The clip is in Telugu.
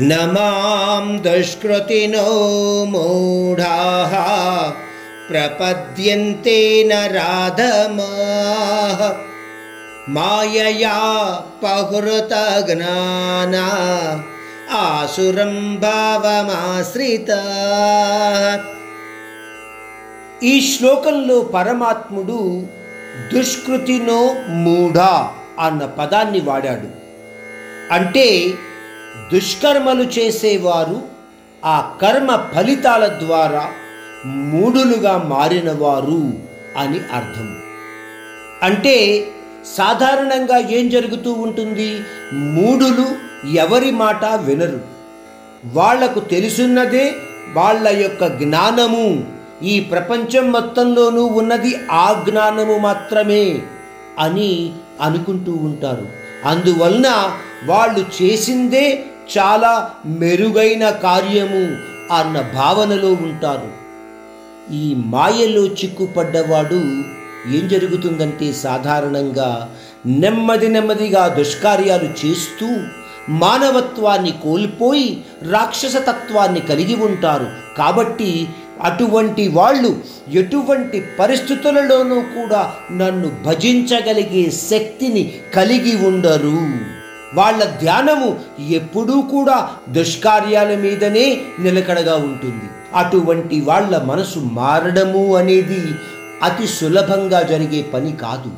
न मां दुष्कृतिनो मूढाः प्रपद्यन्ते नराधमाः मायया पहृतज्ञाना ఆసురం భావమాశ్రిత ఈ శ్లోకంలో పరమాత్ముడు దుష్కృతినో మూఢ అన్న పదాన్ని వాడాడు అంటే దుష్కర్మలు చేసేవారు ఆ కర్మ ఫలితాల ద్వారా మూఢులుగా మారినవారు అని అర్థం. అంటే సాధారణంగా ఏం జరుగుతూ ఉంటుంది? మూఢులు ఎవరి మాట వినరు. వాళ్ళకు తెలుసున్నదే వాళ్ళ యొక్క జ్ఞానము. ఈ ప్రపంచం మొత్తంలోనూ ఉన్నది ఆ జ్ఞానము మాత్రమే అని అనుకుంటూ ఉంటారు. అందువలన వాళ్ళు చేసిందే చాలా మెరుగైన కార్యము అన్న భావనలో ఉంటారు. ఈ మాయలో చిక్కుపడ్డవాడు ఏం జరుగుతుందంటే సాధారణంగా నెమ్మది నెమ్మదిగా దుష్కార్యాలు చేస్తూ మానవత్వాన్ని కోల్పోయి రాక్షసతత్వాన్ని కలిగి ఉంటారు. కాబట్టి అటువంటి వాళ్ళు ఎటువంటి పరిస్థితులలోనూ కూడా నన్ను భజించగలిగే శక్తిని కలిగి ఉండరు. వాళ్ళ ధ్యానము ఎప్పుడూ కూడా దుష్కార్యాల మీదనే నిలకడగా ఉంటుంది. అటువంటి వాళ్ళ మనసు మారడము అనేది అతి సులభంగా జరిగే పని కాదు.